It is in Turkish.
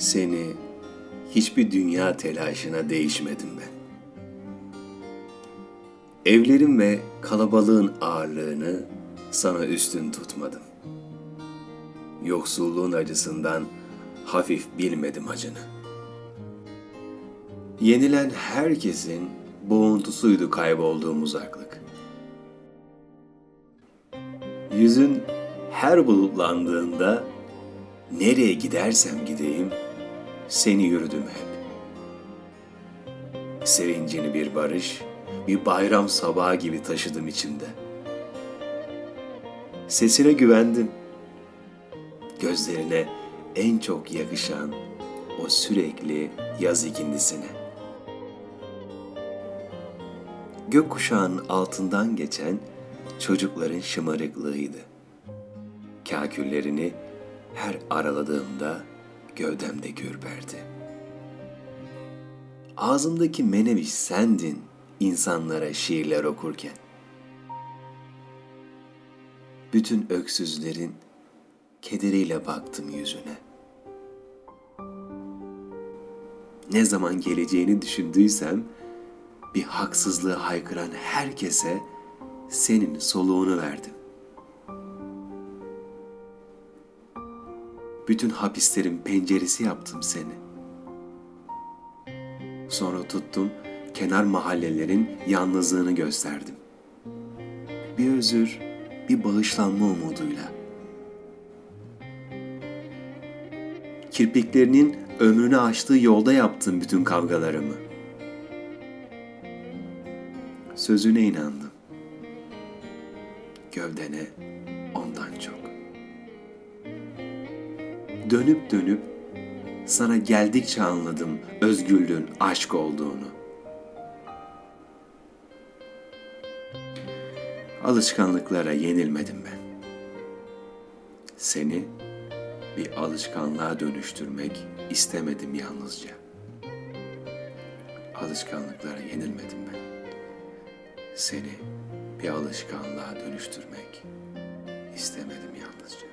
Seni hiçbir dünya telaşına değişmedim ben. Evlerin ve kalabalığın ağırlığını sana üstün tutmadım. Yoksulluğun acısından hafif bilmedim acını. Yenilen herkesin boğuntusuydu kaybolduğum uzaklık. Yüzün her bulutlandığında nereye gidersem gideyim seni yürüdüm hep. Sevincini bir barış, bir bayram sabahı gibi taşıdım içimde. Sesine güvendim. Gözlerine en çok yakışan o sürekli yaz ikindisine. Gökkuşağının altından geçen çocukların şımarıklığıydı. Kaküllerini her araladığımda gövdemde gürberdi. Ağzımdaki meneviş sendin insanlara şiirler okurken. Bütün öksüzlerin kederiyle baktım yüzüne. Ne zaman geleceğini düşündüysem bir haksızlığı haykıran herkese senin soluğunu verdim. Bütün hapislerin penceresi yaptım seni. Sonra tuttum kenar mahallelerin yalnızlığını gösterdim. Bir özür, bir bağışlanma umuduyla. Kirpiklerinin ömrünü aştığı yolda yaptım bütün kavgalarımı. Sözüne inandım. Gövdene Dönüp dönüp sana geldikçe anladım özgürlüğün aşk olduğunu. Alışkanlıklara yenilmedim ben. Seni bir alışkanlığa dönüştürmek istemedim yalnızca. Alışkanlıklara yenilmedim ben. Seni bir alışkanlığa dönüştürmek istemedim yalnızca.